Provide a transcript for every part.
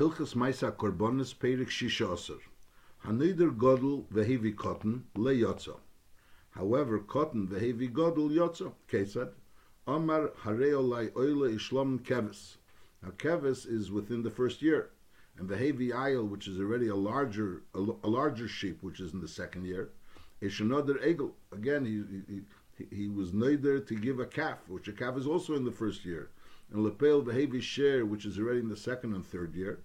Hilchas Maisa Korbonis Perik Shisha Aser. Hanider Godel Vehevi Cotton Le. However, Cotton Vehevi Godel Yotza. Kesad. Omar Hareolai Oile Ishlom Kevis. Now Kevis is within the first year. And Vehevi Ayel, which is already a larger a, a larger sheep, which is in the second year, is another Egel. Again, he, he, he, was neider to give a calf, which a calf is also in the first year. And Lepel Vehevi Share, which is already in the second and third year.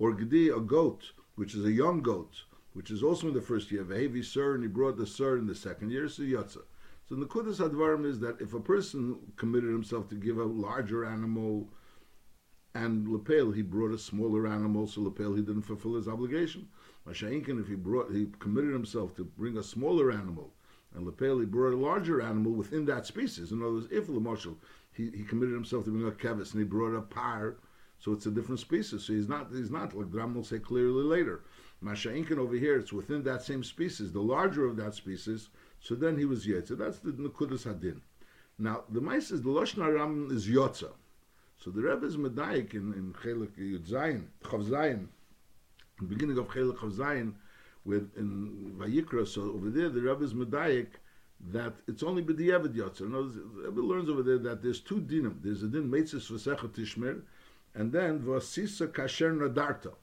Or Gdi, a goat, which is a young goat, which is also in the first year. Vehevi Sir, and he brought the Sir in the second year, so Yotza. So the Kudas Advarim is that if a person committed himself to give a larger animal, and Lepel he brought a smaller animal, so Lepel he didn't fulfill his obligation. Masha'inkin, if he brought he committed himself to bring a smaller animal, and Lepel he brought a larger animal within that species. In other words, if Lamashal he, he committed himself to bring a kevis and he brought a par, so it's a different species. So he's not he's not like Dram will say clearly later. Masha'inkin over here, it's within that same species, the larger of that species. So then he was Yetzer. That's the Nukudas Hadin. Now the mice is the Lashon Aram is Yotza. So the Rebbe is Medaik in, in Chelik Yud Zayin, Chav Zayin, the beginning of Chelik Chav Zayin, with in Vayikra, so over there the Rebbe is Medaik that it's only b'diavad yotzer. The Rebbe learns over there that there's two dinim. There's a din meitzis v'secha tishmer, and then v'asisa kasher nadarta.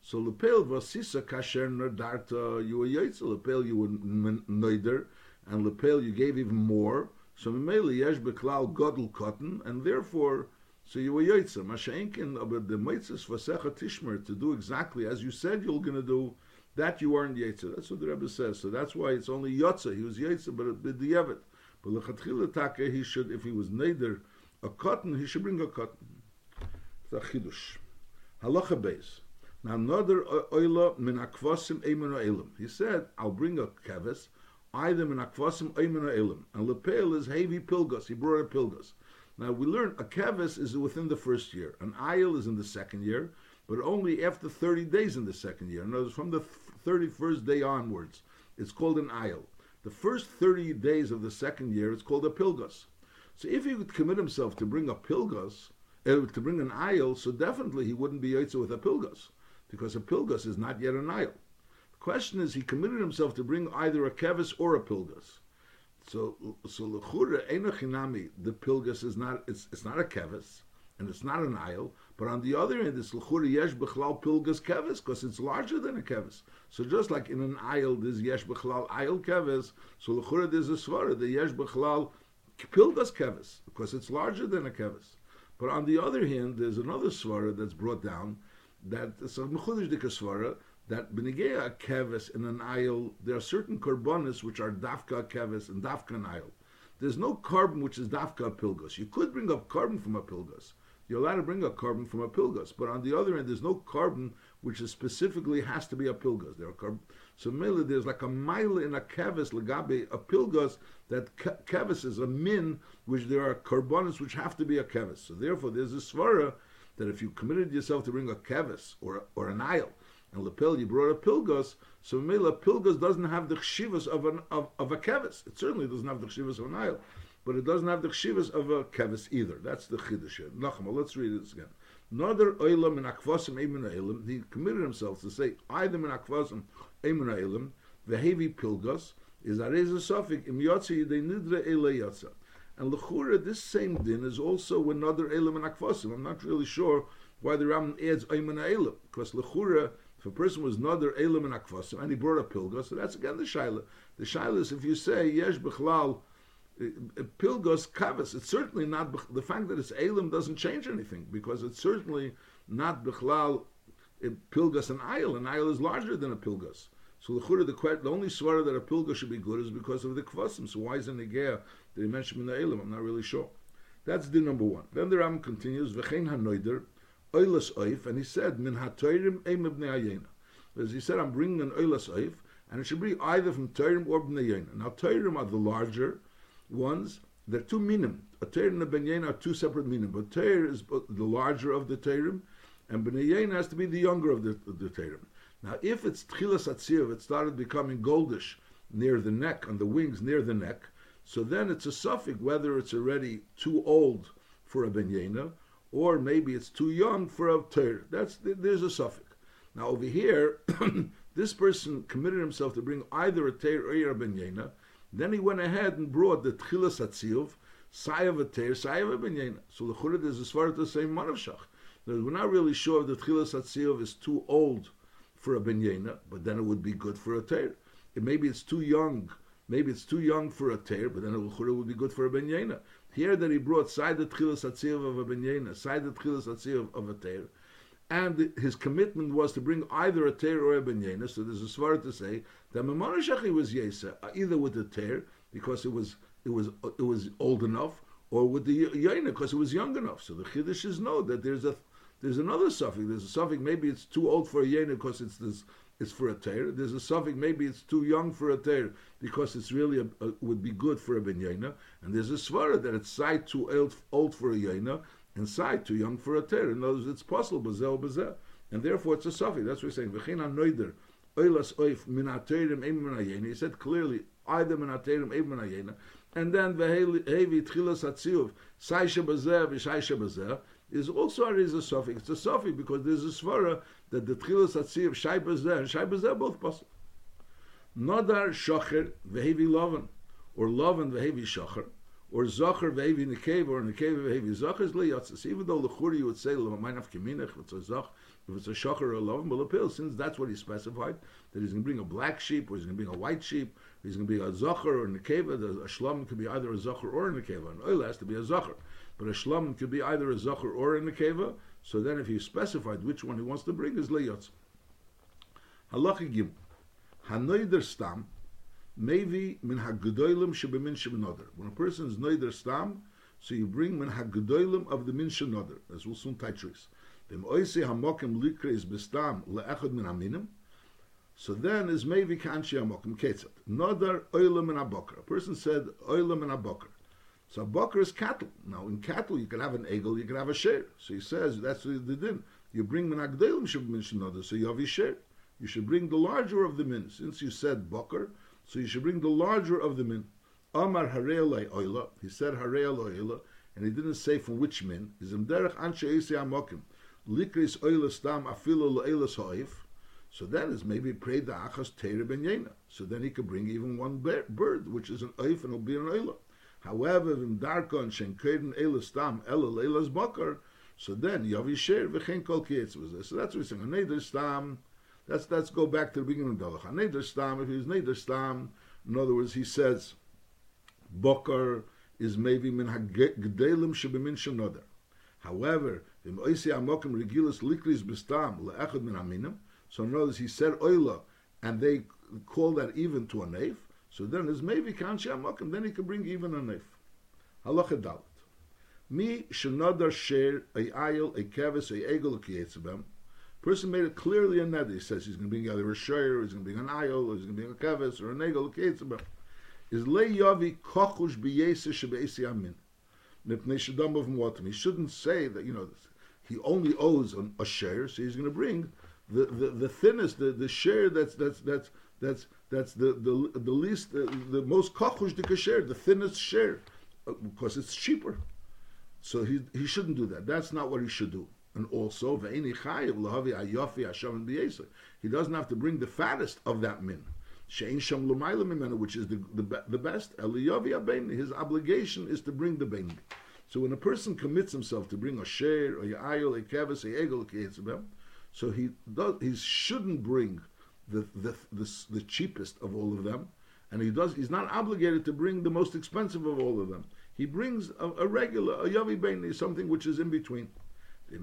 So lepel v'asisa kasher nadarta, you were yotzer, lepel you were noider, and lepel you gave even more. So memeli yesh beklal godel cotton, and therefore so you were Yotzer. Masha'inkin, but the Meitzes Vasecha Tishmer, to do exactly as you said you're going to do, that you weren't Yotzer. That's what the Rebbe says. So that's why it's only Yotzer. He was Yotzer, but the Yevet. But Lechatchila Take, he should, if he was Neder, a cotton, he should bring a cotton. Chidush. Halacha Beis. Now, another oila min akvasim eimen elam. He said, I'll bring a keves, either min akvasim eimen elam. And lepel is heavy pilgas. He brought a pilgas. Now we learn a kevis is within the first year, an ayil is in the second year, but only after 30 days in the second year. In other words, from the 31st day onwards, it's called an ayil. The first 30 days of the second year, it's called a pilgus. So if he would commit himself to bring a pilgus, uh, to bring an ayil, so definitely he wouldn't be yotze with a pilgus, because a pilgus is not yet an ayil. The question is, he committed himself to bring either a kevis or a pilgus. So, so enochinami, the pilgus is not it's it's not a kevis and it's not an aisle. But on the other hand, it's l'chura yesh b'chlal pilgus kevis because it's larger than a kevis. So just like in an aisle, there's yesh b'chlal aisle kevis. So l'chura there's a svara the yesh b'chlal pilgus kevis because it's larger than a kevis. But on the other hand, there's another svara that's brought down that it's a mechudish svara that benigea keves in an aisle, there are certain korbanis which are dafka keves and dafka an. There's no korban which is dafka pilgus. You could bring up korban from a pilgus. You're allowed to bring up korban from a pilgus, but on the other end, there's no korban which is specifically has to be a pilgus. There are korban. So mainly there's like a mile in a keves legabe a pilgus that keves is a min which there are korbanis which have to be a keves. So therefore, there's a svara that if you committed yourself to bring a keves or or an aisle and lapel you brought a pilgus, so Mela pilgus doesn't have the chshivas of an of, of a kevis. It certainly doesn't have the chshivas of an aisle, but it doesn't have the chshivas of a kevis either. That's the chiddush. Nachma, let's read this again. Another oilam in akvasim emin oilam, he committed himself to say either in akvasim emin oilam, heavy pilgus is areza sofik im yotzi yidei nidre ele yotza. And lechura, this same din is also another elam in akvasim. I'm not really sure why the Ram adds emin oilam, because lechura if a person was nother elam and akvasim and he brought a pilgos, so that's again the shaila. The shaila is if you say yesh bechlal uh, pilgos kavas, it's certainly not the fact that it's elam doesn't change anything because it's certainly not bechlal uh, pilgos and ayil. An ayil is larger than a pilgos. So the the, the only swara that a pilgos should be good is because of the kvasim. So why is it negea that he mentioned in the elam? I'm not really sure. That's the number one. Then the Ram continues, v'chein hanoider, oilas oif, and he said, min hatoirim eim ayena. As he said, I'm bringing an oilas oif, and it should be either from toirim or bnei ayena. Now, toirim are the larger ones. They're two minim. A toir and a ben are two separate minim, but toir is the larger of the toirim, and bnei has to be the younger of the, of the. Now, if it's tchilas atzir, it started becoming goldish near the neck, on the wings near the neck, so then it's a suffix whether it's already too old for a ben or maybe it's too young for a ter. That's there's a suffix. Now over here, this person committed himself to bring either a ter or a ben Then he went ahead and brought the tchilas atziyuv, sayav a teir, sayav a ben So the churad is as far as the same manavshach. We're not really sure if the tchilas atziyuv is too old for a ben but then it would be good for a teir. Maybe it's too young. Maybe it's too young for a teir, but then it would be good for a ben here that he brought side the tchilas atziv of a benyena, side the tchilas atziv of a teir, and his commitment was to bring either a teir or a benyena. So there's a svar to say that Mamonashachi was yesa uh, either with the teir because it was it was uh, it was old enough, or with the yaina because it was young enough. So the chiddush know that there's a there's another suffix. There's a suffix. Maybe it's too old for a yaina because it's this it's for a teir. There's a suffix, maybe it's too young for a teir because it's really a, a, would be good for a ben And there's a svara that it's side too old, old for a yaina and side too young for a teir. In other words, it's possible bazel bazel, and therefore it's a suffix. That's what we're saying. Noider oilas oif He said clearly either minaterim em and then v'hevi tchilas atziuv saisha bazeh v'shaisha bazeh is also a, is. It's a suffix because there's a svara that the tchilas atzi of bazeh and shai bazeh both possible. Nodar shocher vehevi loven, or loven vehevi shocher, or zocher vehevi nekev, or nekev vehevi zocher is leyatzis. Even though lechuri you would say lemaynaf keminech, if it's a zoch, if it's a shocher or a loven, but appeal, since that's what he specified, that he's going to bring a black sheep, or he's going to bring a white sheep, he's going to be a zocher or a nekeva, a shlom could be either a zocher or a nekeva, and oil has to be a zocher. But a shlom could be either a zocher or a nekeva, so then if he specified which one he wants to bring is leyotz. Halacha gim. Hanoider stam, maybe min hagedoilim shebemin shebenoder. When a person is noider stam, so you bring min hagedoilim of the min shenoder, as we'll soon titris. Vim oise hamokim likres bestam le'echad min aminim, so then is maybe kanshi hamokim ketzat. Nodar oilim min abokar. A person said oilim min abokar. So a is cattle. Now in cattle you can have an eagle, you can have a share. So he says that's the din. You bring menagdelim should mention other, so you have a share. You should bring the larger of the min. Since you said boker, so you should bring the larger of the min. Amar harei oila. He said harei oila, and he didn't say from which min. Is derech anshe ese amokim. Likris oila stam afilo le'elas ha'if. So then it's maybe pray the achas teire ben So then he could bring even one bird, which is an oif and it'll be an oila. However, in Darkon Shenkeden Elastam Elul Elas Bakar, so then Yavi Sher V'chein Kol this. So that's what we're saying. Neder Stam. Let's go back to the beginning of the Halacha. Neder Stam. If he's Neder Stam, in other words, he says Bakar is maybe min hagedelim shebemin shenoder. However, im oisi amokim regilas likris bestam leechad min aminim. So in other words, he said oila, and they call that even to a nave. So then there's maybe kanshi amakim, then he can bring even a knife. Halacha dalit. Mi shenadar share a ayil, a kevis, a egel, a. Person made it clearly in that he says he's going to bring either a or he's going to bring an ayil, or he's going to bring a kevis, or an egel, a. Is le yavi kochush biyesa shebeisi amin. Muatim. He shouldn't say that, you know, he only owes a share, so he's going to bring the, the, the thinnest, the, the share that's, that's, that's, that's, that's the the, the least the, most kochush kasher, the thinnest share, uh, because it's cheaper. So he he shouldn't do that. That's not what he should do. And also, he doesn't have to bring the fattest of that min, which is the, the, the best. His obligation is to bring the bain. So when a person commits himself to bring a share, a ayol, a kevis, a egel, so he does, he shouldn't bring the, the, the, the, cheapest of all of them, and he does. He's not obligated to bring the most expensive of all of them. He brings a, a regular, a yavi bein, something which is in between.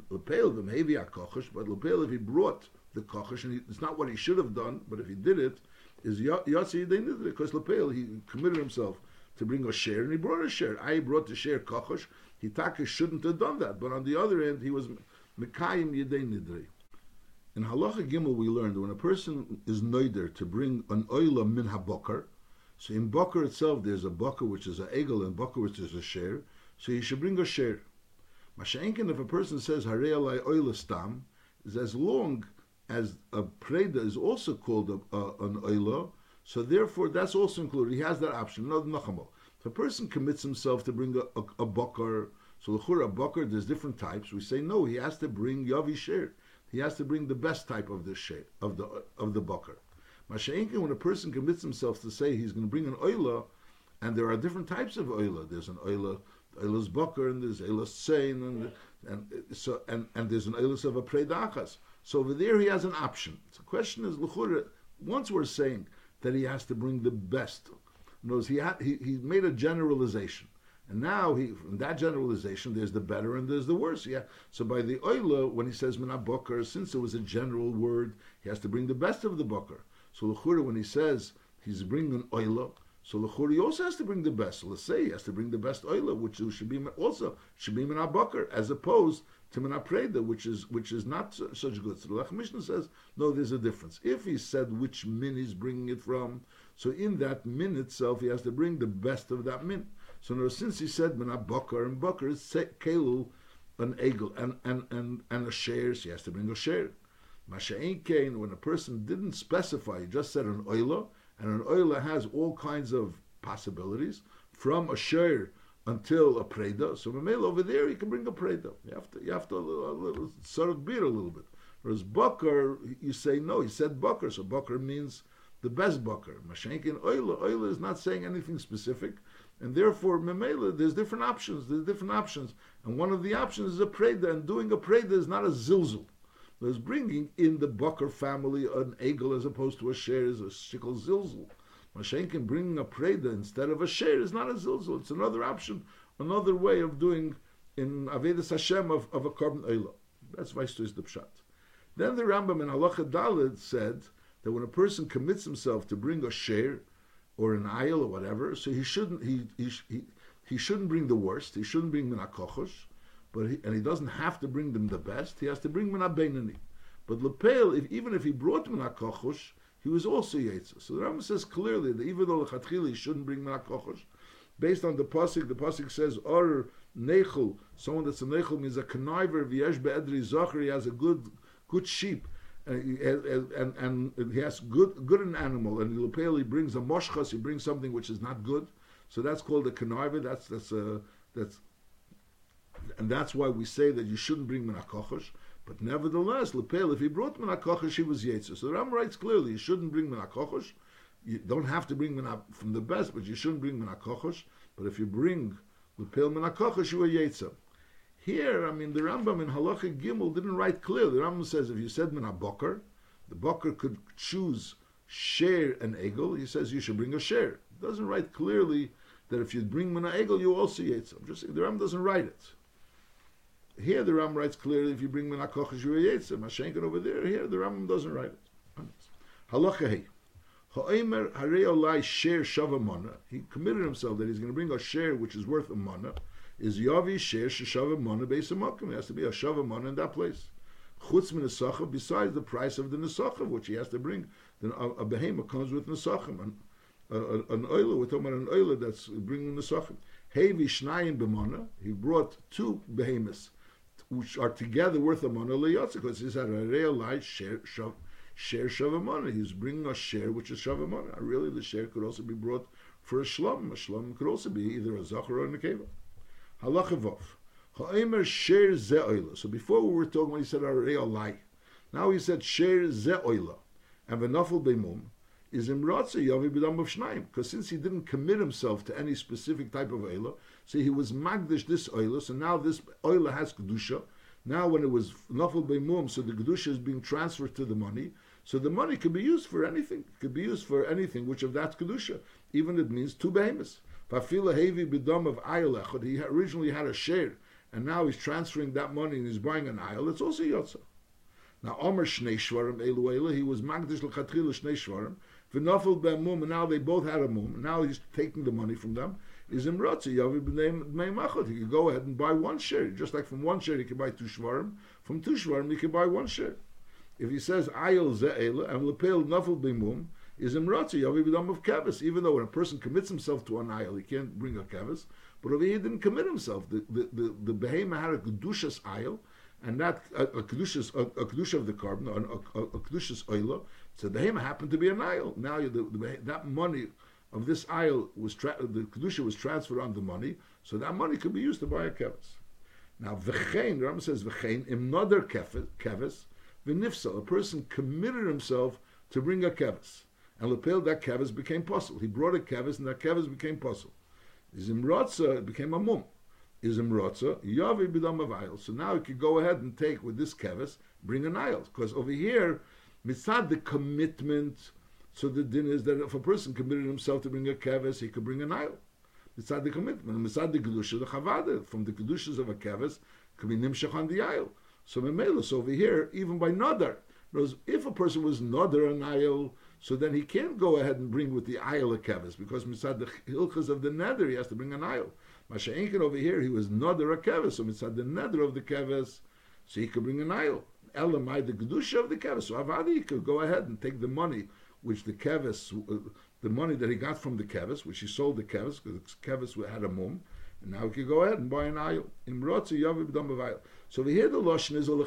Lepel the maybe a kochesh, but lepel if he brought the kochesh, and he, it's not what he should have done, but if he did it, is yatsi it because lepel he committed himself to bring a share, and he brought a share. I brought the share kochesh. Hitaka shouldn't have done that, but on the other end, he was mekayim yedei nidrei. In Halacha Gimel, we learned when a person is noider to bring an oila min habokar, so in bokar itself there's a bokar which is a egel and bokar which is a share, so he should bring a share. Mashenkin, if a person says harei oila stam, is as long as a preda is also called a, a, an oila, so therefore that's also included. He has that option. No, If a person commits himself to bring a, a, a So l'chura boker, there's different types. We say no, he has to bring yavi share. He has to bring the best type of the share of the of the boker. Masha'inkin, when a person commits himself to say he's going to bring an oila, and there are different types of oila. There's an oila, oilas boker, and there's oilas sein, and and so and, and there's an oilas of a predachas. So over there he has an option. So the question is, l'chura, once we're saying that he has to bring the best, knows he, ha, he he made a generalization. And now he, from that generalization, there's the better and there's the worse. Yeah. So by the oila, when he says mina boker, since it was a general word, he has to bring the best of the boker. So l'chura, when he says he's bringing oila, so l'chura he also has to bring the best. So let's say he has to bring the best oila, which should be also should be mina boker, as opposed to mina preda, which is which is not such good. So the Lechem Mishneh says no, there's a difference. If he said which min he's bringing it from, so in that min itself he has to bring the best of that min. So now, since he said mina bakar and bakar is kelu, an egel and and and and a share, he has to bring a share. Masha'in kain, when a person didn't specify, he just said an oila, and an oila has all kinds of possibilities from a share until a preda. So Mamela over there, you can bring a preda. You have to, you have to a little, a little sort of beer a little bit. Whereas bakar, you say no. He said bakar, so bakar means the best bakar. Mashenkin oila, oila is not saying anything specific. And therefore, memela, there's different options. There's different options, and one of the options is a preda. And doing a preda is not a zilzul. There's bringing in the Boker family an egel as opposed to a share is a shikol zilzul. Mashenkin bringing a preda instead of a share is not a zilzul. It's another option, another way of doing in Avedis Hashem of, of a korban oila. That's Vaishtois the pshat. Then the Rambam in Halacha Dalid said that when a person commits himself to bring a share, or an aisle or whatever. So he shouldn't he he he, he shouldn't bring the worst. He shouldn't bring minakochos, but he, and he doesn't have to bring them the best. He has to bring minabenani. But lepel, if, even if he brought minakochos, he was also yetzer. So the Rambam says clearly that even though lechatchili shouldn't bring minakochos, based on the pasuk, the pasuk says or nechel, someone that's a nechel means a conniver v'yesh be'edri zachar. He has a good good sheep and, and, and he has good good an animal, and Lupel he brings a moshchas, he brings something which is not good, so that's called a kaniva. That's that's a that's, and that's why we say that you shouldn't bring menakochosh. But nevertheless, Lepel, if he brought menakochosh, he was yetzer. So the Ram writes clearly, you shouldn't bring menakochosh. You don't have to bring menach from the best, but you shouldn't bring menakochosh. But if you bring Lepel menakochosh, you are yetzer. Here, I mean, the Rambam in Halacha Gimel didn't write clearly. The Rambam says if you said min boker, the boker could choose share an egel. He says you should bring a share. It doesn't write clearly that if you bring min egel, you also yetz. I'm just saying the Rambam doesn't write it. Here, the Rambam writes clearly if you bring min kochas, you yetz. Mashenkin over there. Here, the Rambam doesn't write it. Halacha. Ha'emer harei share shava He committed himself that he's going to bring a share which is worth a mana is Yavi Sher Sheshava Mana Beis It has to be a Shava Mana in that place. Chutz min Nesachav, besides the price of the Nesachav, which he has to bring, then a, a behemoth comes with Nesachim, an, an oiler, we're talking about an oiler that's bringing Nesachim. Hevi Shnayim B'mana, he brought two behemoths, which are together worth a mana leyotza, because he's had a real light share, shav, share shavamana. He's bringing a share which is shavamana. Really, the share could also be brought for a shlom. A shlom could also be either a zachar or a nekeva. Halacha Vov. Ha'emer sher ze oila. So before we were talking when he said arei olai. Now he said sher ze oila. And v'nafel beimum is imratze yavi b'dam of shnaim. Because since he didn't commit himself to any specific type of oila, so he was magdish this oila, so now this oila has kedusha. Now when it was nafel beimum, so the kedusha is being transferred to the money. So the money could be used for anything. It could be used for anything which of that kedusha. Even it means two behemoths. Fafila Hevi Bidom of Ayel he originally had a share, and now he's transferring that money and he's buying an Ayel, it's also Yotza. Now, Omer Shnei Shvarim Elu he was Magdish L'Chatchila Shnei Shvarim, V'nofel Be'mum, and now they both had a mum, now he's taking the money from them, is Imrotzi, Yavi B'nei Machot. He could go ahead and buy one share, just like from one share he can buy two Shvarim, from two Shvarim he can buy one share. If he says Ayel Ze'ela, and Lepel Nofel Be'mum, is imratzi b'dam of kevis. Even though when a person commits himself to an ayil, he can't bring a kevis. But over here, he didn't commit himself. The the the, the had a kedushas ayil, and that a, kedushas a, kedusha of the korban, a, a, a kedushas oila. So the behema happened to be an ayil. Now the, the, that money of this ayil was tra- the kedusha was transferred on the money, so that money could be used to buy a kevis. Now, v'chein, Rambam says v'chein, im nodar keves, v'nifsal. A person committed himself to bring a keves. And lepel, that keves became possible. He brought a keves, and that keves became possible. isimroza it became a mum. Is imrotza, yavi b'dam avayil. So now he could go ahead and take with this keves, bring an aisle. Because over here, mitzad the commitment, so the din is that if a person committed himself to bring a keves, he could bring an aisle. Mitzad the commitment. Mitzad the kedusha, the chavada, from the kedushas of a keves, could be nimshach on the aisle. So memelus over here, even by nadar. If a person was nadar an aisle, so then he can't go ahead and bring with the aisle a keves because mitzad the hilchas of the nether he has to bring an aisle. Masha'inkin over here he was nadar a keves, so mitzad the nether of the keves, so he could bring an aisle. Elamai the kedusha of the keves. So avadi he could go ahead and take the money which the keves, uh, the money that he got from the keves, which he sold the keves because the keves had a mum, and now he could go ahead and buy an aisle. So we hear the lashon is all a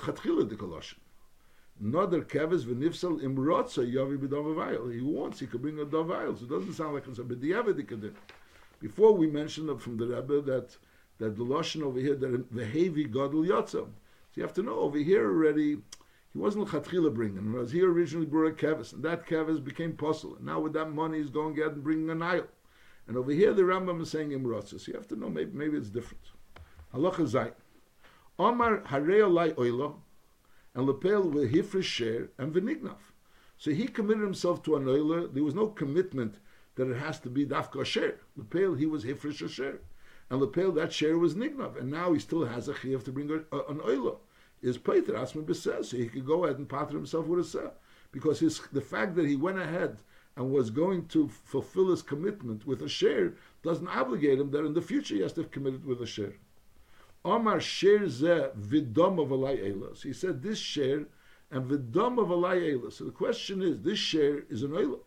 chatchila the. Nother keves v'nifsal imrotza yavi b'davavayil. He wants, he could bring a davayil. So it doesn't sound like it's a b'diavad Before we mentioned from the Rebbe that that the lashon over here that v'hevi gadol yotza. So you have to know over here already. He wasn't chatchila bringing. Whereas he originally brought a keves, and that keves became puzzle. And now with that money, he's going to and bringing an aisle. And over here, the Rambam is saying imrotza. So you have to know maybe maybe it's different. Halacha zay. Omar harei olai oilo and lepel v'hifresh share and v'nignav. So he committed himself to an oiler. There was no commitment that it has to be dafka share. Lepel he was hifresh share, and lepel that share was nignav, and now he still has a chiyuv to bring a, a, an oiler. Is pater asma b'seh, so he could go ahead and pater himself with a seh, because his the fact that he went ahead and was going to fulfill his commitment with a share doesn't obligate him that in the future he has to have committed with a share. Omar share ze vidom of. So he said this share and vidom of ela. So the question is, this share is an ela.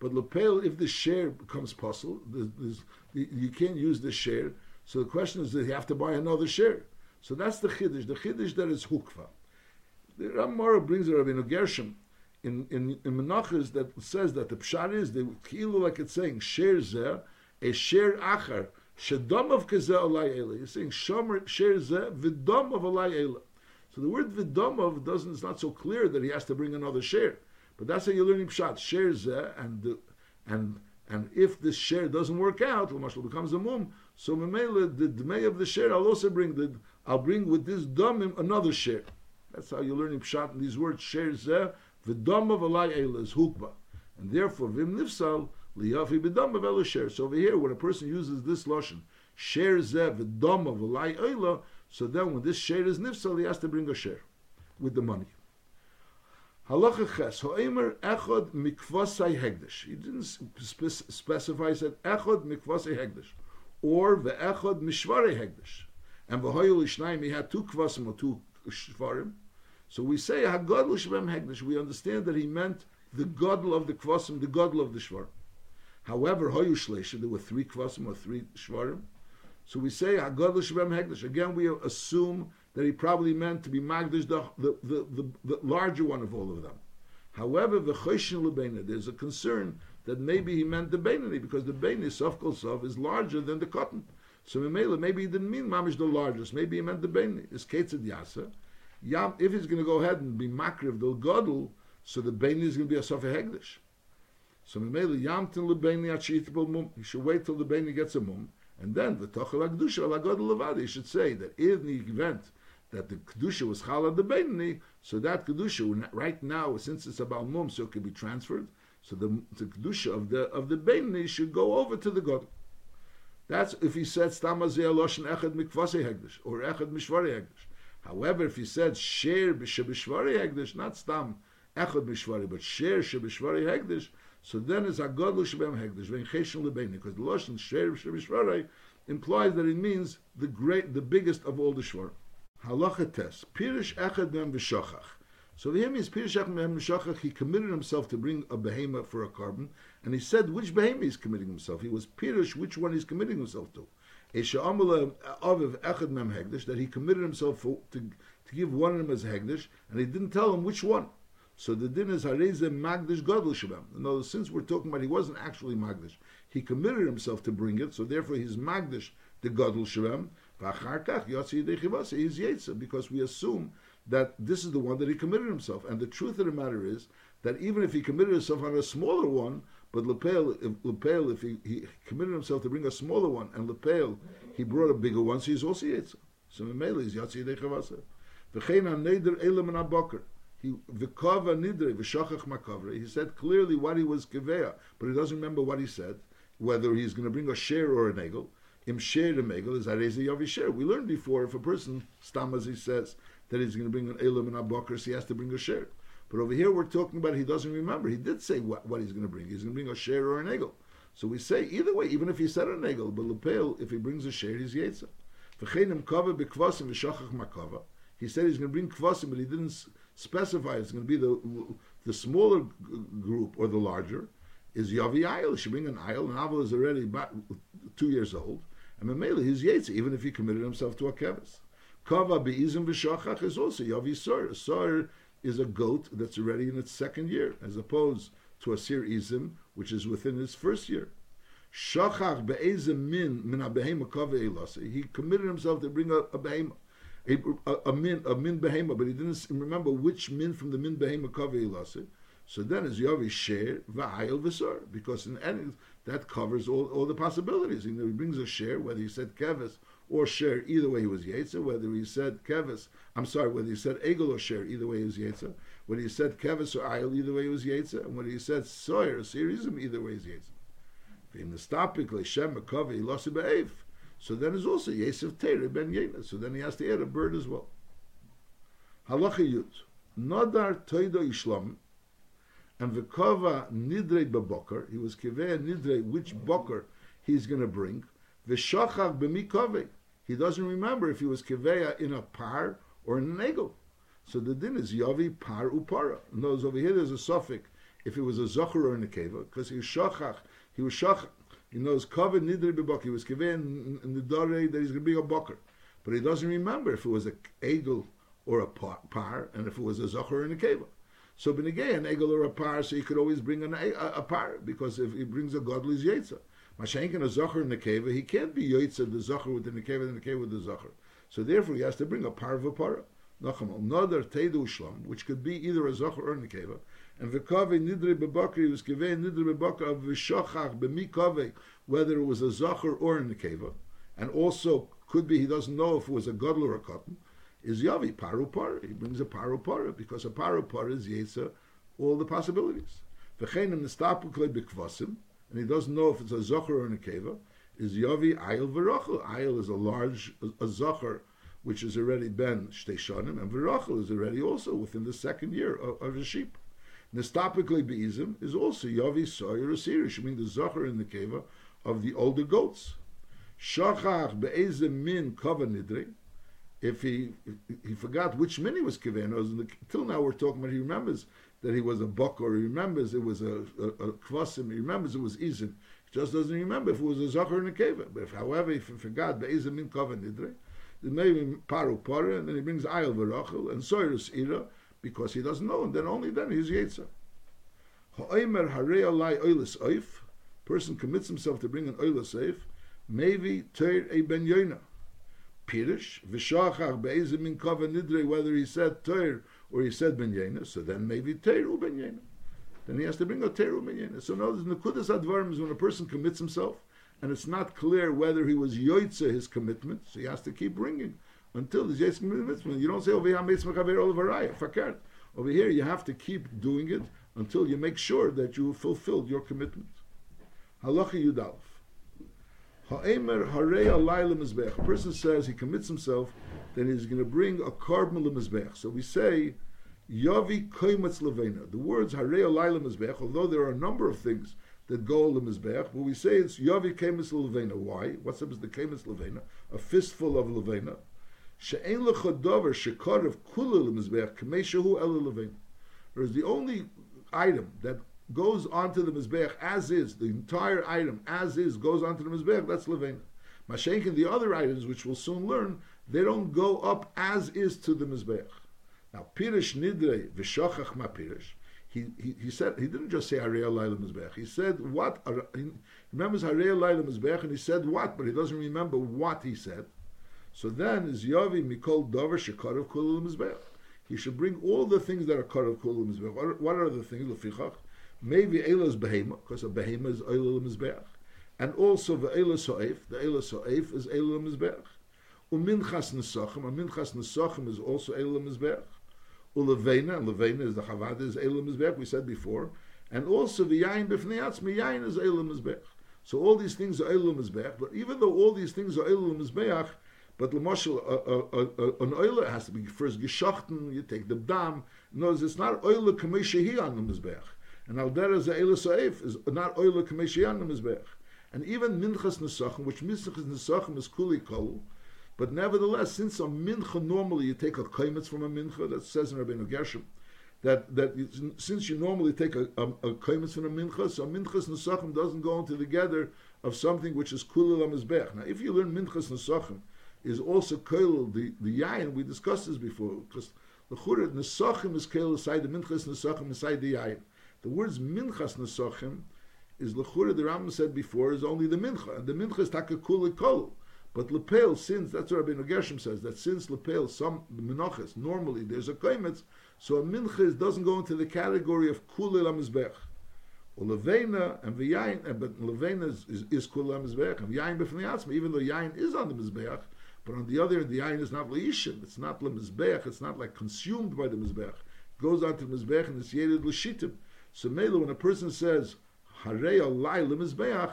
But lepel, if the share becomes possible, you can't use the share. So the question is, does he have to buy another share? So that's the chiddush. The chiddush that is hukva. The Ramara brings a Rabbi Gershom in in, in Menachos that says that the pshat is the kilu like it's saying share zeh a share achar Shedom of kazeh olay ela. You're saying shomer share zeh vidom of ela. So the word vidom of doesn't. It's not so clear that he has to bring another share. But that's how you're learning pshat. Share and and and if this share doesn't work out, Lamashal becomes a mum. So the dmei of the share, I'll also bring the. I'll bring with this domim another share. That's how you're learning pshat in these words. Share zeh vidom of ela is hukba, and therefore vim nifsal liyafi b'dam of share. So over here, when a person uses this lashon, share zev v'dam of alai oila, so then when this share is nifsal, he has to bring a share with the money. Halacha ches, ho'emer echod mikvasai hegdish. He didn't specify, he said echod mikvasai hegdish, or ve'echod mishvarei hegdish. And v'hoyel ishnayim, he had two kvasim or two shvarim. So we say hagod l'shvem hegdish. We understand that he meant the godel of the kvasim, the godel of the shvarim. However, there were three kvasim or three shvarim. So we say hekdesh. Again, we assume that he probably meant to be magdish the, the, the, the, larger one of all of them. However, the lebena, there's a concern that maybe he meant the benini because the benini sof kol sof is larger than the cotton. So maybe he didn't mean mamish the largest. Maybe he meant the benini. Is ketzad yasa. If he's going to go ahead and be makriv the godel, so the benini is going to be a sof hegdish. So Mum. He should wait till the Beini gets a mum, and then the Tochel Akdusha Lagod Levadi. He should say that in the event that the Kedusha was Chala the Beini, so that Kedusha, right now, since it's about mum, so it can be transferred, so the, the Kedusha of the of the Beini should go over to the God. That's if he said Stamazeh Loshen Echad Mikvase Hegdish, or Echad Mishvari Hegdish. However, if he said Sher B'Shebishvari Hegdish, not Stam Echad Mishvari, but Sher Shebishvari Hegdish, so then it's a agadlu shebem hekdesh vein cheshen lebeini because the lashon sher shebishvarei implies that it means the great, the biggest of all the shvar. Halacha tes pirish echad mem v'shachach. So him is pirish echad mem v'shachach. He committed himself to bring a behema for a korban, and he said which behema he's committing himself. He was pirish which one he's committing himself to. Esha amala aviv echad mem hekdesh that he committed himself for, to to give one of them as hekdesh, and he didn't tell him which one. So the din is hareze magdish gadol shabam. Other since we're talking about he wasn't actually magdish, he committed himself to bring it, so therefore he's magdish the gadol shabam. Yetzer, because we assume that this is the one that he committed himself. And the truth of the matter is that even if he committed himself on a smaller one, but Lepel, if, Lepel, if he, he committed himself to bring a smaller one, and Lepel, he brought a bigger one, so he's also Yetzer. So Memele is Yatsi Yedei Chavasa. Ha-neder elam and. He. He said clearly what he was keveya, but he doesn't remember what he said, whether he's going to bring a share or an egel. Im share the megel is areze yavi share. We learned before if a person stamas he says that he's going to bring an elam and a boker, so he has to bring a share. But over here we're talking about he doesn't remember. He did say what, what he's going to bring. He's going to bring a share or an egel. So we say either way, even if he said an egel, but lepel, if he brings a share, he's makava. He said he's going to bring kvasim, but he didn't specify it's going to be the the smaller group or the larger. Is yavi ayil? He should bring an ayil. An avil is already about two years old, and Mamela he's yetza, even if he committed himself to a kevis. Kava be'izim v'shachach is also yavi sor. Sor is a goat that's already in its second year, as opposed to a sir izim, which is within its first year. Shachach be'ezim min min ha kava He committed himself to bring a, a behema, a, a, min a min behema, but he didn't remember which min from the min behema kava elase. So then is yavi share va'ayil v'sor, because in any that covers all, all the possibilities. You know, he brings a share, whether he said keves or share, either way he was Yetzer. Whether he said kevis, I'm sorry, whether he said egel or share, either way he was Yetzer. Whether he said kevis or ayil, either way he was Yetzer. And whether he said soyer or serizim, either way is Yetzer. In the stopik Shem Makavi Losi Be'ev. So then is also Yesef Tere Ben Yena. So then he has to add a bird as well. Halacha Yud. Nodar Toido Ishlam. And Vekova Nidre Bebokar. He was Kiveh Nidre, which Bokar he's going to bring. V'shachach b'mikove. He doesn't remember if he was keveya in a par or in an egel. So the din is yavi par upara. Knows over here there's a suffix if it was a zocher or in a keva because he was shachach. He was shach. He knows kavod nidri b'bok. He was keveya in, the dore that he's going to be a boker, but he doesn't remember if it was a egel or a par, and if it was a zocher in a keva. So benegay an egel or a par, so he could always bring an, a, a par because if he brings a godly's yetzer. Mashenkin a Zocher in the cave, he can't be Yoitza the Zocher within the cave and the cave with the Zocher. So therefore he has to bring a parva para. Nacham another Tedu Shlam, which could be either a Zocher or a Nekeva. And Vekave Nidre Bebakri was Keve Nidre Bebakri of Vishachach Bemikave, whether it was a Zocher or a Nekeva. And also could be he doesn't know if it was a Godler or a cotton. Is Yavi Paru Para. He brings a Paru Para because a Paru Para is Yetza all the possibilities. V'chein the Nistapu Klei Bikvasim and he doesn't know if it's a zocher or a nekeva, is Yavi Ayil Verachel. Ayil is a large, a, zocher, which has already been Shteshanim, and Verachel is already also within the second year of, of a sheep. Nestapically Beizim is also Yavi Sawyer Asirish, I mean the zocher in the keva of the older goats. Shachach Be'ezim Min Kava if he if he forgot which min he was given, till now we're talking about he remembers that he was a buck or he remembers it was a, a, a kvasim, he remembers it was izin. He just doesn't remember if it was a zachar in a keva. But if, however, if he forgot the izin min kava nidre, then maybe paru para, and then he brings ayel verachel and soyrus ira, because he doesn't know, and then only then he's yetzer. Ha'omer harei oilis oif, person commits himself to bring an oilis oif, maybe teir a ben yoina. Pirish, v'shachach be'ezim min kava nidre, whether he said teir or he said ben yena, so then maybe teru ben yena. Then he has to bring a teru ben yena. So notice nekudas advarim is when a person commits himself, and it's not clear whether he was yoitze his commitment, so he has to keep bringing until the yoitze commitment. You don't say over here fakert. Over here you have to keep doing it until you make sure that you fulfilled your commitment. Halacha Yudalef. Ha'emer harei alayla mizbech. A person says he commits himself, then he's going to bring a korban mizbech. So we say, Yavi koimatz levena. The words harei alayla mizbech, although there are a number of things that go lemizbech, but we say it's Yavi koimatz levena. Why? What's up is the koimatz levena? A fistful of levena. She'en lechodover shekarev kula lemizbech kameshahu el levena. Whereas the only item that goes onto the Mizbeach as is, the entire item as is goes onto the Mizbeach, that's Levena. Mashenkin, the other items, which we'll soon learn, they don't go up as is to the Mizbeach. Now, Pirish Nidre V'shachach Ma Pirish, he, he, he said, he didn't just say Harei Laila Mizbeach, he said what, he remembers Harei Laila Mizbeach, and he said what, but he doesn't remember what he said. So then is Yavi Mikol Dover Shekarav Kul Mizbeach. He should bring all the things that are Karav Kul Mizbeach. What are the things? Lefichach. Maybe Eilas Behema, because a Behema is Eilah Mizbeach. And also the Eilah So'ef. The Eilah So'ef is Eilah Mizbeach. Uminchas Nesachim. A Minchas Nesachim is also Eilah Mizbeach. Ulevena, and Levena is the Chavada, is Eilah Mizbeach, we said before. And also the Yain B'fnei Atzmi, Yain is Eilah Mizbeach. So all these things are Eilah Mizbeach, but even though all these things are Eilah Mizbeach, but Lamashal, an oiler has to be first geschachten, you take the dam. No, it's not oiler kameshehi on the Mizbeach. And Aldera Za'ela Sa'if is not oiler kameshehi on the Mizbeach. And even Minchas Nesachim, which Minchas Nesachim is kuli kol, but nevertheless, since a mincha normally you take a kaimitz from a mincha, that says in Rabbeinu Gershom, that that since you normally take a, a, a kaimitz from a mincha, so minchas nesachim doesn't go into the gather of something which is kulil amizbech. Now, if you learn minchas nesachim, is also kail the the yayin. We discussed this before because the chura nesachim is kail aside the minchas nesachim aside the yayin. The words minchas nesachim is lechura. The Rambam said before is only the mincha, and the mincha is takakul kol. But lepel, since that's what Rabbi Gershom says that since lepel some menachas normally there's a kaimitz, so a mincha doesn't go into the category of kulil amizbech. Levena and v'yayin, eh, but levena is, is, is kulil amizbech and v'yayin b'fnei even though yayin is on the mizbech, but on the other hand, the yain is not leishim. It's not lemizbech. It's not like consumed by the mizbech. It goes on to the mizbech and it's yedid l'shitim. So mele, when a person says harei alai lemizbech,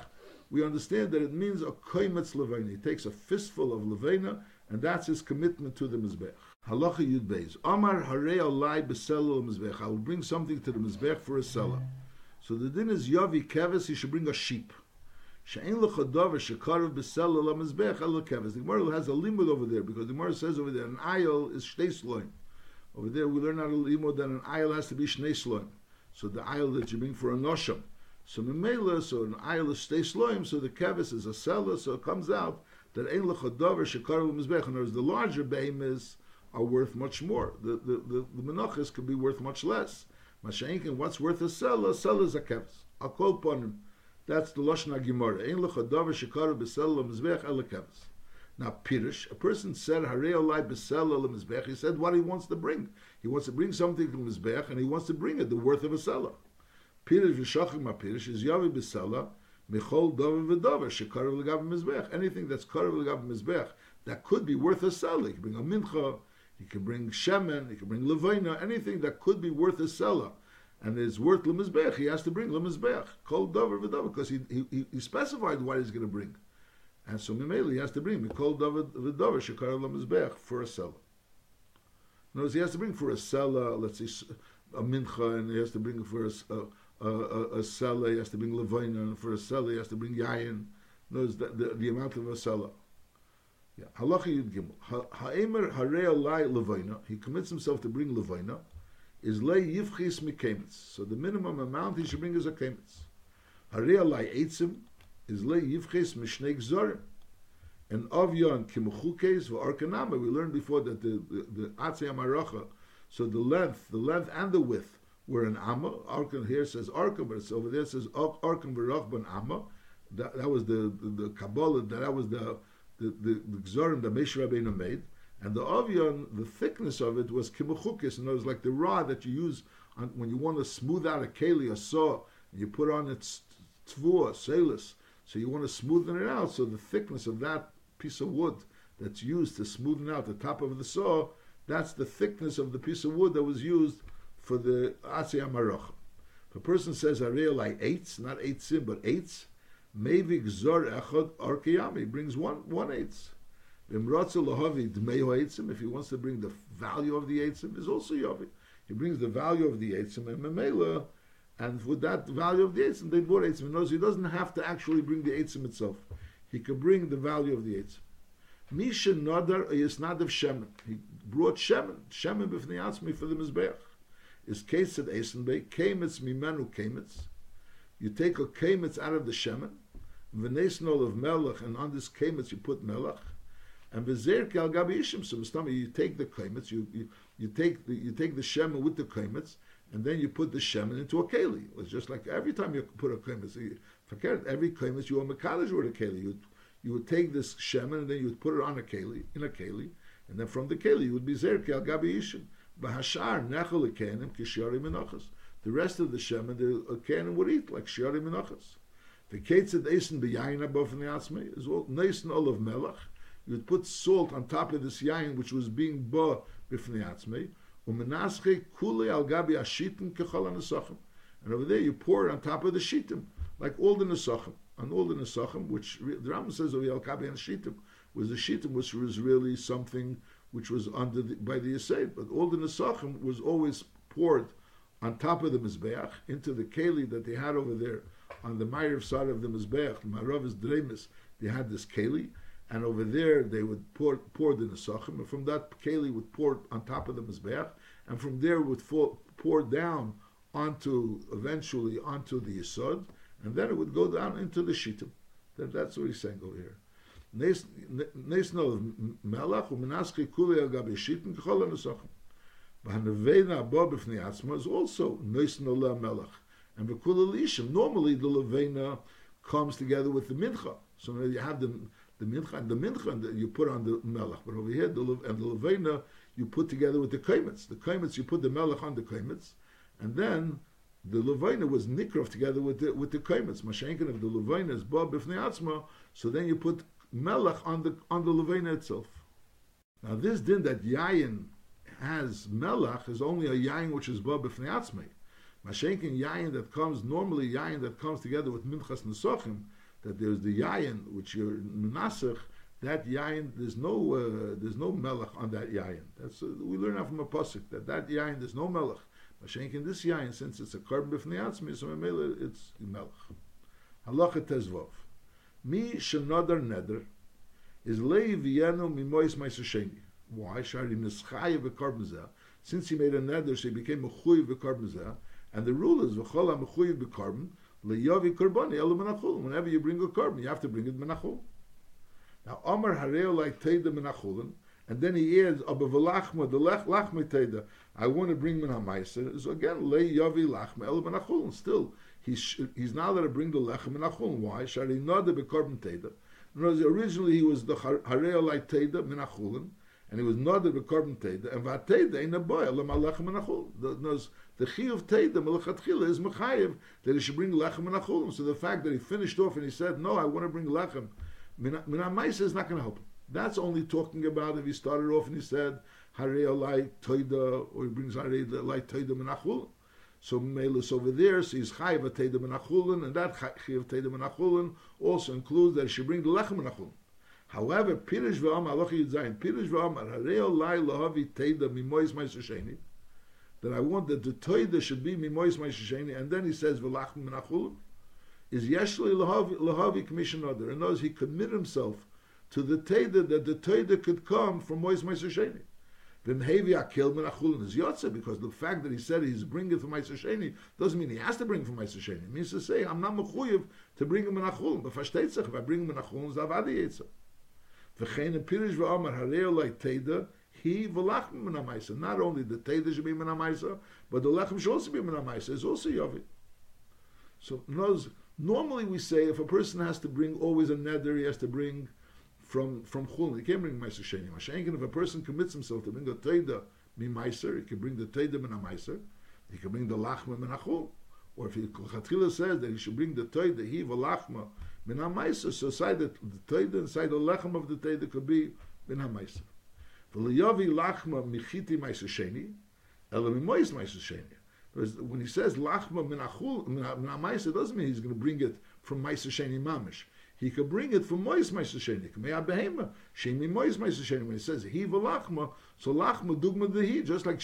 we understand that it means a koimetz levena. He takes a fistful of levena, and that's his commitment to the mizbech. Halacha yud beis. Amar harei alai beselo mizbech. I will bring something to the mizbech for a seller. So the din is yavi keves. He should bring a sheep. She'en lechodav shekarav b'sel la mizbech el. The Gemara has a limud over there because the Gemara says over there an ayil is shtei sloim. Over there we learn out a limud that an ayil has to be shnei sloim. So the ayil that you bring for a nosham. So memela, so an ayil is shtei sloim. So the keves is a seller. So it comes out that ein lechodav shekarav mizbech. And there's the larger behemoths are worth much more. The the the, the menachas could be worth much less. Masha'inkin, what's worth a seller? Seller is a keves. I'll quote upon him. That's the Lashon elakevas. Now, Pirish, a person said, Harei olai b'sel he said what he wants to bring. He wants to bring something from Mizbech, and he wants to bring it, the worth of a seller. Pirish v'shachim Pirish is yavi b'sela, michol dover v'dover, shekaru l'gav Mizbech. Anything that's karu l'gav Mizbech, that could be worth a seller. He can bring a mincha, he can bring shemen, he can bring levina, anything that could be worth a seller and it's worth lemizbech, he has to bring lemizbech, kol dover v'dover, because he, he, he specified what he's going to bring. And so Mimeli has to bring kol dover v'dover shekar lemizbech for a seller. In he has to bring for a seller, let's say a mincha, and he has to bring for a, a, a, a seller, he has to bring levaina, and for a seller he has to bring yayin. In words, the, the, the amount of a seller. Yeah. Halacha Yud Gimel. Ha'emer harei alai levaina. He commits himself to bring levaina is lay yivchis mikemitz. So the minimum amount he should bring is a kemitz. Haria lay eitzim is lay yivchis mishnei gzorim. And avyon kimuchukes v'arkanama. We learned before that the the, atzei. So the length, the length and the width were an amma. Arkan here says arkan, but it's over there says arkan v'rachban amma. That, that was the the, the Kabbalah. That was the the the, the that Moshe Rabbeinu made. And the avion, the thickness of it was kimuchukis, and it was like the rod that you use on, when you want to smooth out a keli, a saw, and you put on its tvua, salis. So you want to smoothen it out. So the thickness of that piece of wood that's used to smoothen out the top of the saw, that's the thickness of the piece of wood that was used for the atzei amarach. If a person says areya like eights, not eight sim, but eights, maybe gzor echad arkiyami brings one one eights. If he wants to bring the value of the Eitzim, is also Yavi. He brings the value of the Eitzim and Memela, and with that value of the Eitzim, they bought Eitzim. Knows he doesn't have to actually bring the Eitzim itself. He can bring the value of the Eitzim. Misha Nadar Yisnadav Shemen. He brought Shemen, Shemen b'fnei Atzmi for the Mizbeach. Is Kesed Eisenbei, Kamitz Mimenu Kamitz. You take a Kamitz out of the Shemen, V'nesnol of Melech, and on this Kamitz you put Melech, and v'zer kel gabishim. So you take the kaimitz, you, you you take the you take the shemen with the kaimitz, and then you put the shemen into a keli. It's just like every time you put a kaimitz, forget every kaimitz you own mekadosh with a keli. You you would take this shemen and then you would put it on a keli, in a keli, and then from the keli you would be zerki al gabi ishin. Bahashar nechel kenim kishari menachas. The rest of the shemen, the uh, kenim would eat like shiari menachas. The ketzed eisen beyayin above in the is all neisen olav melach. You would put salt on top of this yayin which was being ba b'fnei atzmei. Kule al gabi ashitim. And over there you pour it on top of the shitim, like all the nesachim. On all the nesachim, which the Rambam says over al gabi shitim, was the shitim which was really something which was under the, by the Yisrael. But all the nesachim was always poured on top of the mizbeach into the keli that they had over there on the Ma'ariv side of the mizbeach, the is dremis. They had this keli, and over there they would pour pour the nesachim, and from that keli would pour on top of the mizbeach, and from there would fall, pour down onto eventually onto the yisod, and then it would go down into the shittim. That, that's what he's saying over here. Nesno melach u'menaskei kuli al gabi shittim k'chol nesachim. V'hanavena abo b'fnei atzma is also nesno la melach. And v'kula lishim, normally the levena comes together with the mincha. So you have the the mincha and the mincha the, you put on the melech. But over here, the and the levena you put together with the kaimitz. The kaimitz you put the melech on the kaimitz, and then the levena was nikrov together with the with the kaimitz. Mashenkin of the levena is b'fnei atzma. So then you put melech on the on the levena itself. Now this din that yayin has melech is only a yayin which is ba b'fnei atzmei. Mashenkin yayin that comes normally yayin that comes together with minchas nesochim that there's the yayin which you're menasach that yayin there's no uh, there's no melech on that yayin. That's uh, we learn that from a pasuk that that yayin there's no melech. Mashenkin this yayin since it's a korban b'fnei so it's melech. Halacha tezvov. Mi shenodar neder is lei v'yenu mimois ma'isasheni. Why? Shari nischayev v'karbon Since he made a neder, so he became a chuy and the rule is v'chol ha-mechuyev b'karbon le'yavi karboni elu menachul. Whenever you bring a carbon, you have to bring it menachul. Now, Omar hareo like teida menachulin, and then he adds abavalachma the lech lachma teida. I want to bring min ha'maiser. So again le'yavi lachma elu menachulin. Still, he's he's now going to bring the lechem menachulin. Why? Shari nada b'karbon teida. Originally, he was the hareo like teida menachulin and he was nodded with korban teda, and vateda in a boy, alam alechem menachul. The chiyuv teda melachatchila is mechayiv that he should bring lechem menachulim. So the fact that he finished off and he said, "No, I want to bring lechem," minamaisa is not going to help him. That's only talking about if he started off and he said, "Harei alai toida," or he brings harei alai toida menachulim. So Melus over there, so he's chayiv teda menachulin, and that chiyuv teda menachulin also includes that he should bring the lechem menachulin. However, Pirish v'am aloch yidzayin, Pirish v'am hareo lai lahavi teida mimois ma'isasheni, that I want that the teida should be mimois ma'isasheni, and then he says v'lach menachul, is yeshli lahavi commission other. Other words, he commit himself to the teida that the teida could come from mois ma'isasheni. V'mhevi akil menachulin is yotze, because the fact that he said he's bringing from ma'isasheni doesn't mean he has to bring from ma'isasheni. It means to say, I'm not mechuyev to bring him menachulin, but if I bring him menachulin, zavadi yitzah. V'chein and v'Amar Hareo like Teda, he v'lach min Not only the Teda should be min but the lechem should also be min It's also Yovi. So knows, normally we say if a person has to bring always a neder, he has to bring from from chulin. He can't bring meiser sheni. Mashenkin, if a person commits himself to bring a teda mimeiser, he can bring the teda min He can bring the lachma min Or if he says that he should bring the teda he v'lachma Min ha'maiser, so side the teida inside the lechem of the teida could be min ha'maiser. V'liyavi lachma michiti maiser sheni, ela mimois maiser sheni. When he says lachma min achul, min ha'maiser, doesn't mean he's going to bring it from maiser sheni mamish. He could bring it from mois maiser sheni. Kamei ha'behema, sheni mois maiser sheni. When he says he v'lachma, so lachma dugma dehi, just like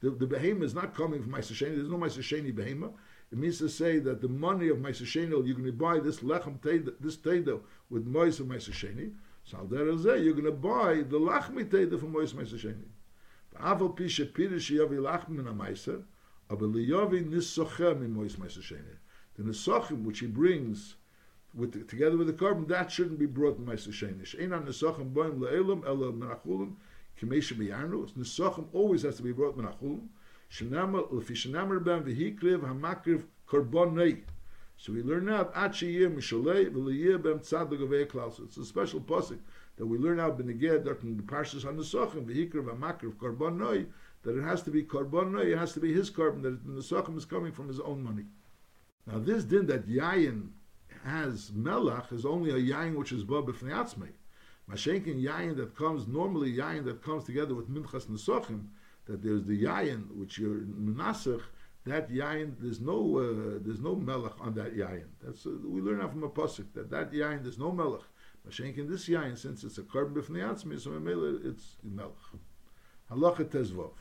the, the behema is not coming from maiser sheni, there's no maiser sheni behema, it means to say that the money of Meiser Sheni, you're going to buy this lechem teda, this teda with Mois of Meiser Sheni. So al derazeh, you're going to buy the lachmi teda from Mois Meiser Sheni. Aval pi shepirish yavi lachmi min ha-Meiser, aber liyavi nisochem in Mois Meiser Sheni. The nisochem which he brings with the, together with the korban, that shouldn't be brought in Meiser Sheni. She'enan nisochem boim le'elam ela menachulim kimesha biyarnu. Nisochem always has to be brought. Shenamar v'hikriv hamakriv. So we learn out. It's a special pasuk that we learn out Beneged that in the Parshas Hanesachim V'Hikr V'Makr Korban Noi that it has to be Korban Noi. It has to be his korban. That the Nesachim is coming from his own money. Now this din that Yayin has Melach is only a Yayin which is Bob B'Fnei Mashenkin Yayin that comes normally Yayin that comes together with Minchas Nesachim that there's the Yayin which you're Menasach that yain there's no uh, there's no melech on that yain. That's uh, we learn out from a pasuk that that yain there's no melech. Mashenk in this yain since it's a korban b'fnei so it's melech. Halacha tezvov.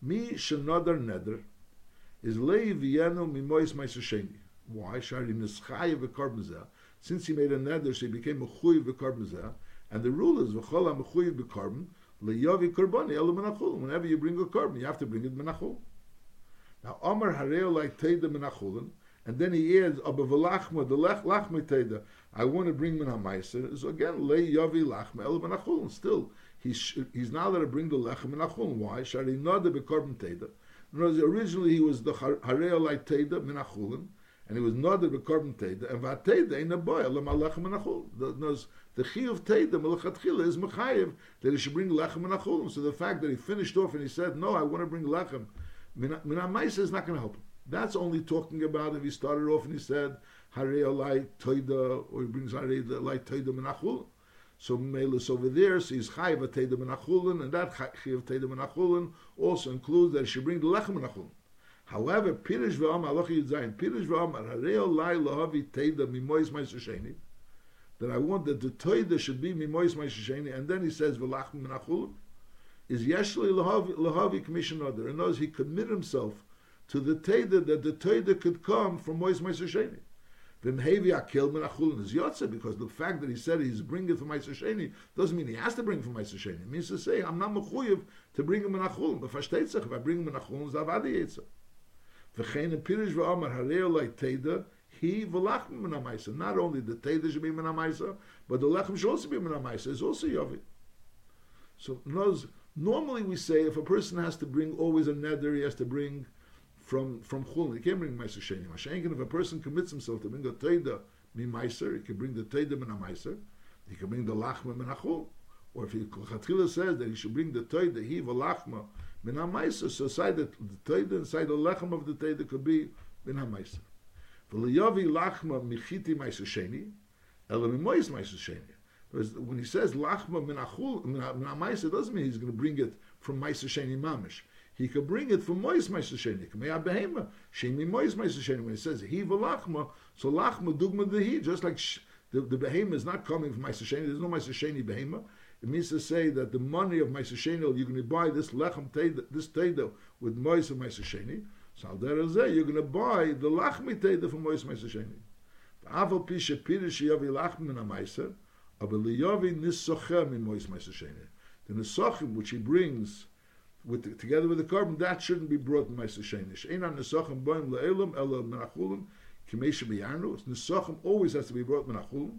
Mi shenodar neder is lei v'yenu mimois ma'isasheni. Why? Shari nischayev v'karbon Since he made a neder, so he became a chuy And the rule is v'chol ha-mechuyev v'karbon le'yavi karboni elu menachul. Whenever you bring a korban, you have to bring it menachul. Now, Omar Hareo like Teda Menachulin, and then he adds, Abba Velachma, the Lech Lachma Teda, I want to bring Menamaiser. So again, Le Yavi Lachma El Menachulin. Still, he's, he's now allowed to bring the Lechem Menachulin. Why? Shari Noda Bekorban Teda. Originally, he was the Hareo like Teda Menachulin, and he was Noda Bekorban Teda, and Vateda in a boy, Elam Alechem Menachulin. The Chi of Teda, Melachatchila, is Mechayev, that he should bring Lechem Menachulin. So the fact that he finished off and he said, No, I want to bring Lechem. Minamaisa is not going to help him. That's only talking about if he started off and he said, Harei Alai Toida, or he brings Harei Alai Toida Menachul. So Melis over there, so he's Chayiv Teda Menachulin, and that Chayiv Teda Menachulin also includes that he should bring the Lechem Menachulin. However, Pirish V'am Alochi Yudzayin, Pirish V'am Harei Alai Lahavi Teda Mimois Maisasheni, that I want that the Toida should be Mimois Maisasheni, and then he says V'lachem Menachulin, is Yeshli Lahavi Commission Order. In other he commit himself to the Teda that the Teda could come from Mois Meiser Sheni. V'mhevi akil min achulin is yotze because the fact that he said he's bringing from Meiser Sheni doesn't mean he has to bring from Meiser Sheni. It means to say I'm not mechuyev to bring him sich, if I bring him achulin, zavadi yetzer. V'chein in pirish v'amar hareo like Teda he v'lachm min amaisa. Not only the Teda should be min but the lechem should also be min amaisa. Is also yovi. So Normally, we say if a person has to bring always a neder, he has to bring from from chulin. He can't bring meiser sheni. Mashenkin, if a person commits himself to bring a teida mi he can bring the teida min. He can bring the lachma min. Or if he Chatchila says that he should bring the teida he v'lachma min meiser, so side the teida inside the lechem of the teida could be min meiser. V'liyavi lachma michiti meiser sheni, ela mi mois meiser sheni. When he says lachma min min it doesn't mean he's going to bring it from ma'aser sheni mamish. He could bring it from mois ma'aser sheni. Kamei behema sheni mois ma'aser sheni. When he says he lachma, so lachma dugma dehi, just like the, the behema is not coming from ma'aser sheni. There's no ma'aser sheni behema. It means to say that the money of ma'aser sheni, you're going to buy this lechem teda, this teda with mois of ma'aser sheni. So al you're going to buy the lachmi teda from mois ma'aser sheni. Aval pisha pirish yavi lachmi min ma'aser. Aber liyavi nisochem in mois ma'asasheni. The nisochem which he brings with together with the korban that shouldn't be brought in ma'asasheni. Sheina nisochem boim le'elam ela menachulim kimesha b'yarnu. Nisochem always has to be brought menachulim.